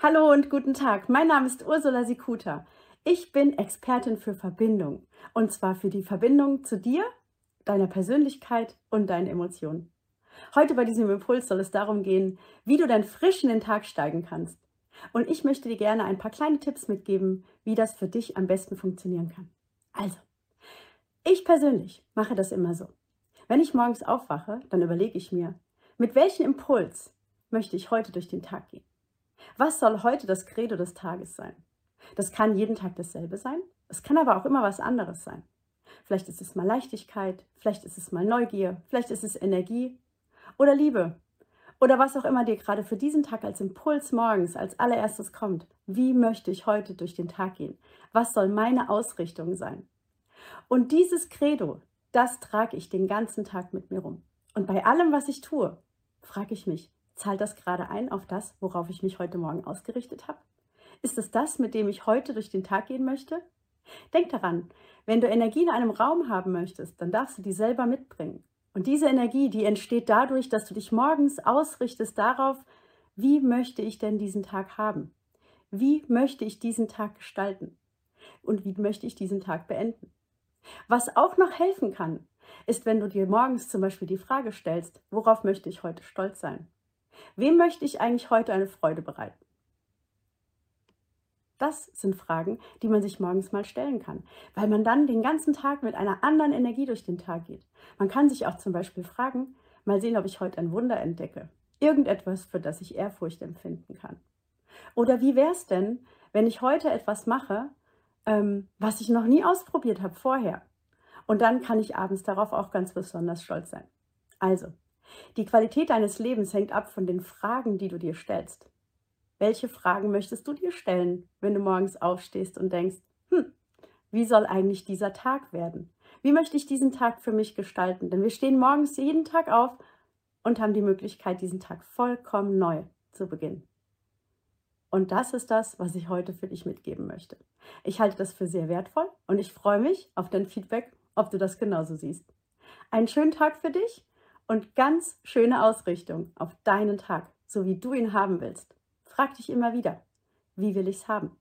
Hallo und guten Tag. Mein Name ist Ursula Sikuta. Ich bin Expertin für Verbindung. Und zwar für die Verbindung zu dir, deiner Persönlichkeit und deinen Emotionen. Heute bei diesem Impuls soll es darum gehen, wie du dann frisch in den Tag steigen kannst. Und ich möchte dir gerne ein paar kleine Tipps mitgeben, wie das für dich am besten funktionieren kann. Also, ich persönlich mache das immer so. Wenn ich morgens aufwache, dann überlege ich mir, mit welchem Impuls möchte ich heute durch den Tag gehen? Was soll heute das Credo des Tages sein? Das kann jeden Tag dasselbe sein. Es kann aber auch immer was anderes sein. Vielleicht ist es mal Leichtigkeit, vielleicht ist es mal Neugier, vielleicht ist es Energie oder Liebe oder was auch immer dir gerade für diesen Tag als Impuls morgens als allererstes kommt. Wie möchte ich heute durch den Tag gehen? Was soll meine Ausrichtung sein? Und dieses Credo, das trage ich den ganzen Tag mit mir rum. Und bei allem, was ich tue, frage ich mich, Zahlt das gerade ein auf das, worauf ich mich heute Morgen ausgerichtet habe? Ist es das, mit dem ich heute durch den Tag gehen möchte? Denk daran, wenn du Energie in einem Raum haben möchtest, dann darfst du die selber mitbringen. Und diese Energie, die entsteht dadurch, dass du dich morgens ausrichtest darauf, wie möchte ich denn diesen Tag haben? Wie möchte ich diesen Tag gestalten? Und wie möchte ich diesen Tag beenden? Was auch noch helfen kann, ist, wenn du dir morgens zum Beispiel die Frage stellst, worauf möchte ich heute stolz sein? Wem möchte ich eigentlich heute eine Freude bereiten? Das sind Fragen, die man sich morgens mal stellen kann, weil man dann den ganzen Tag mit einer anderen Energie durch den Tag geht. Man kann sich auch zum Beispiel fragen, mal sehen, ob ich heute ein Wunder entdecke. Irgendetwas, für das ich Ehrfurcht empfinden kann. Oder wie wäre es denn, wenn ich heute etwas mache, ähm, was ich noch nie ausprobiert habe vorher? Und dann kann ich abends darauf auch ganz besonders stolz sein. Also, die Qualität deines Lebens hängt ab von den Fragen, die du dir stellst. Welche Fragen möchtest du dir stellen, wenn du morgens aufstehst und denkst, hm, wie soll eigentlich dieser Tag werden? Wie möchte ich diesen Tag für mich gestalten? Denn wir stehen morgens jeden Tag auf und haben die Möglichkeit, diesen Tag vollkommen neu zu beginnen. Und das ist das, was ich heute für dich mitgeben möchte. Ich halte das für sehr wertvoll und ich freue mich auf dein Feedback, ob du das genauso siehst. Einen schönen Tag für dich und ganz schöne Ausrichtung auf deinen Tag, so wie du ihn haben willst. Frag dich immer wieder, wie will ich es haben?